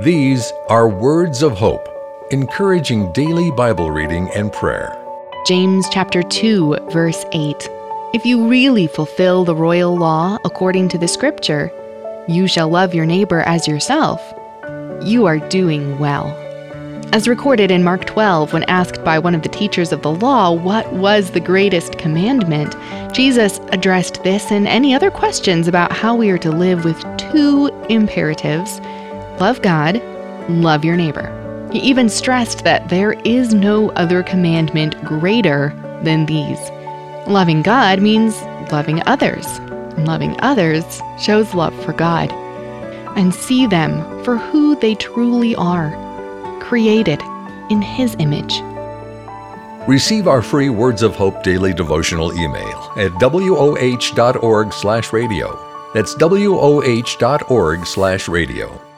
These are words of hope, encouraging daily Bible reading and prayer. James chapter 2 verse 8. If you really fulfill the royal law according to the scripture, you shall love your neighbor as yourself. You are doing well. As recorded in Mark 12, when asked by one of the teachers of the law what was the greatest commandment, Jesus addressed this and any other questions about how we are to live with two imperatives love God, love your neighbor. He even stressed that there is no other commandment greater than these. Loving God means loving others, and loving others shows love for God. And see them for who they truly are created in His image. Receive our free Words of Hope daily devotional email at woh.org/radio. That's woh.org/radio.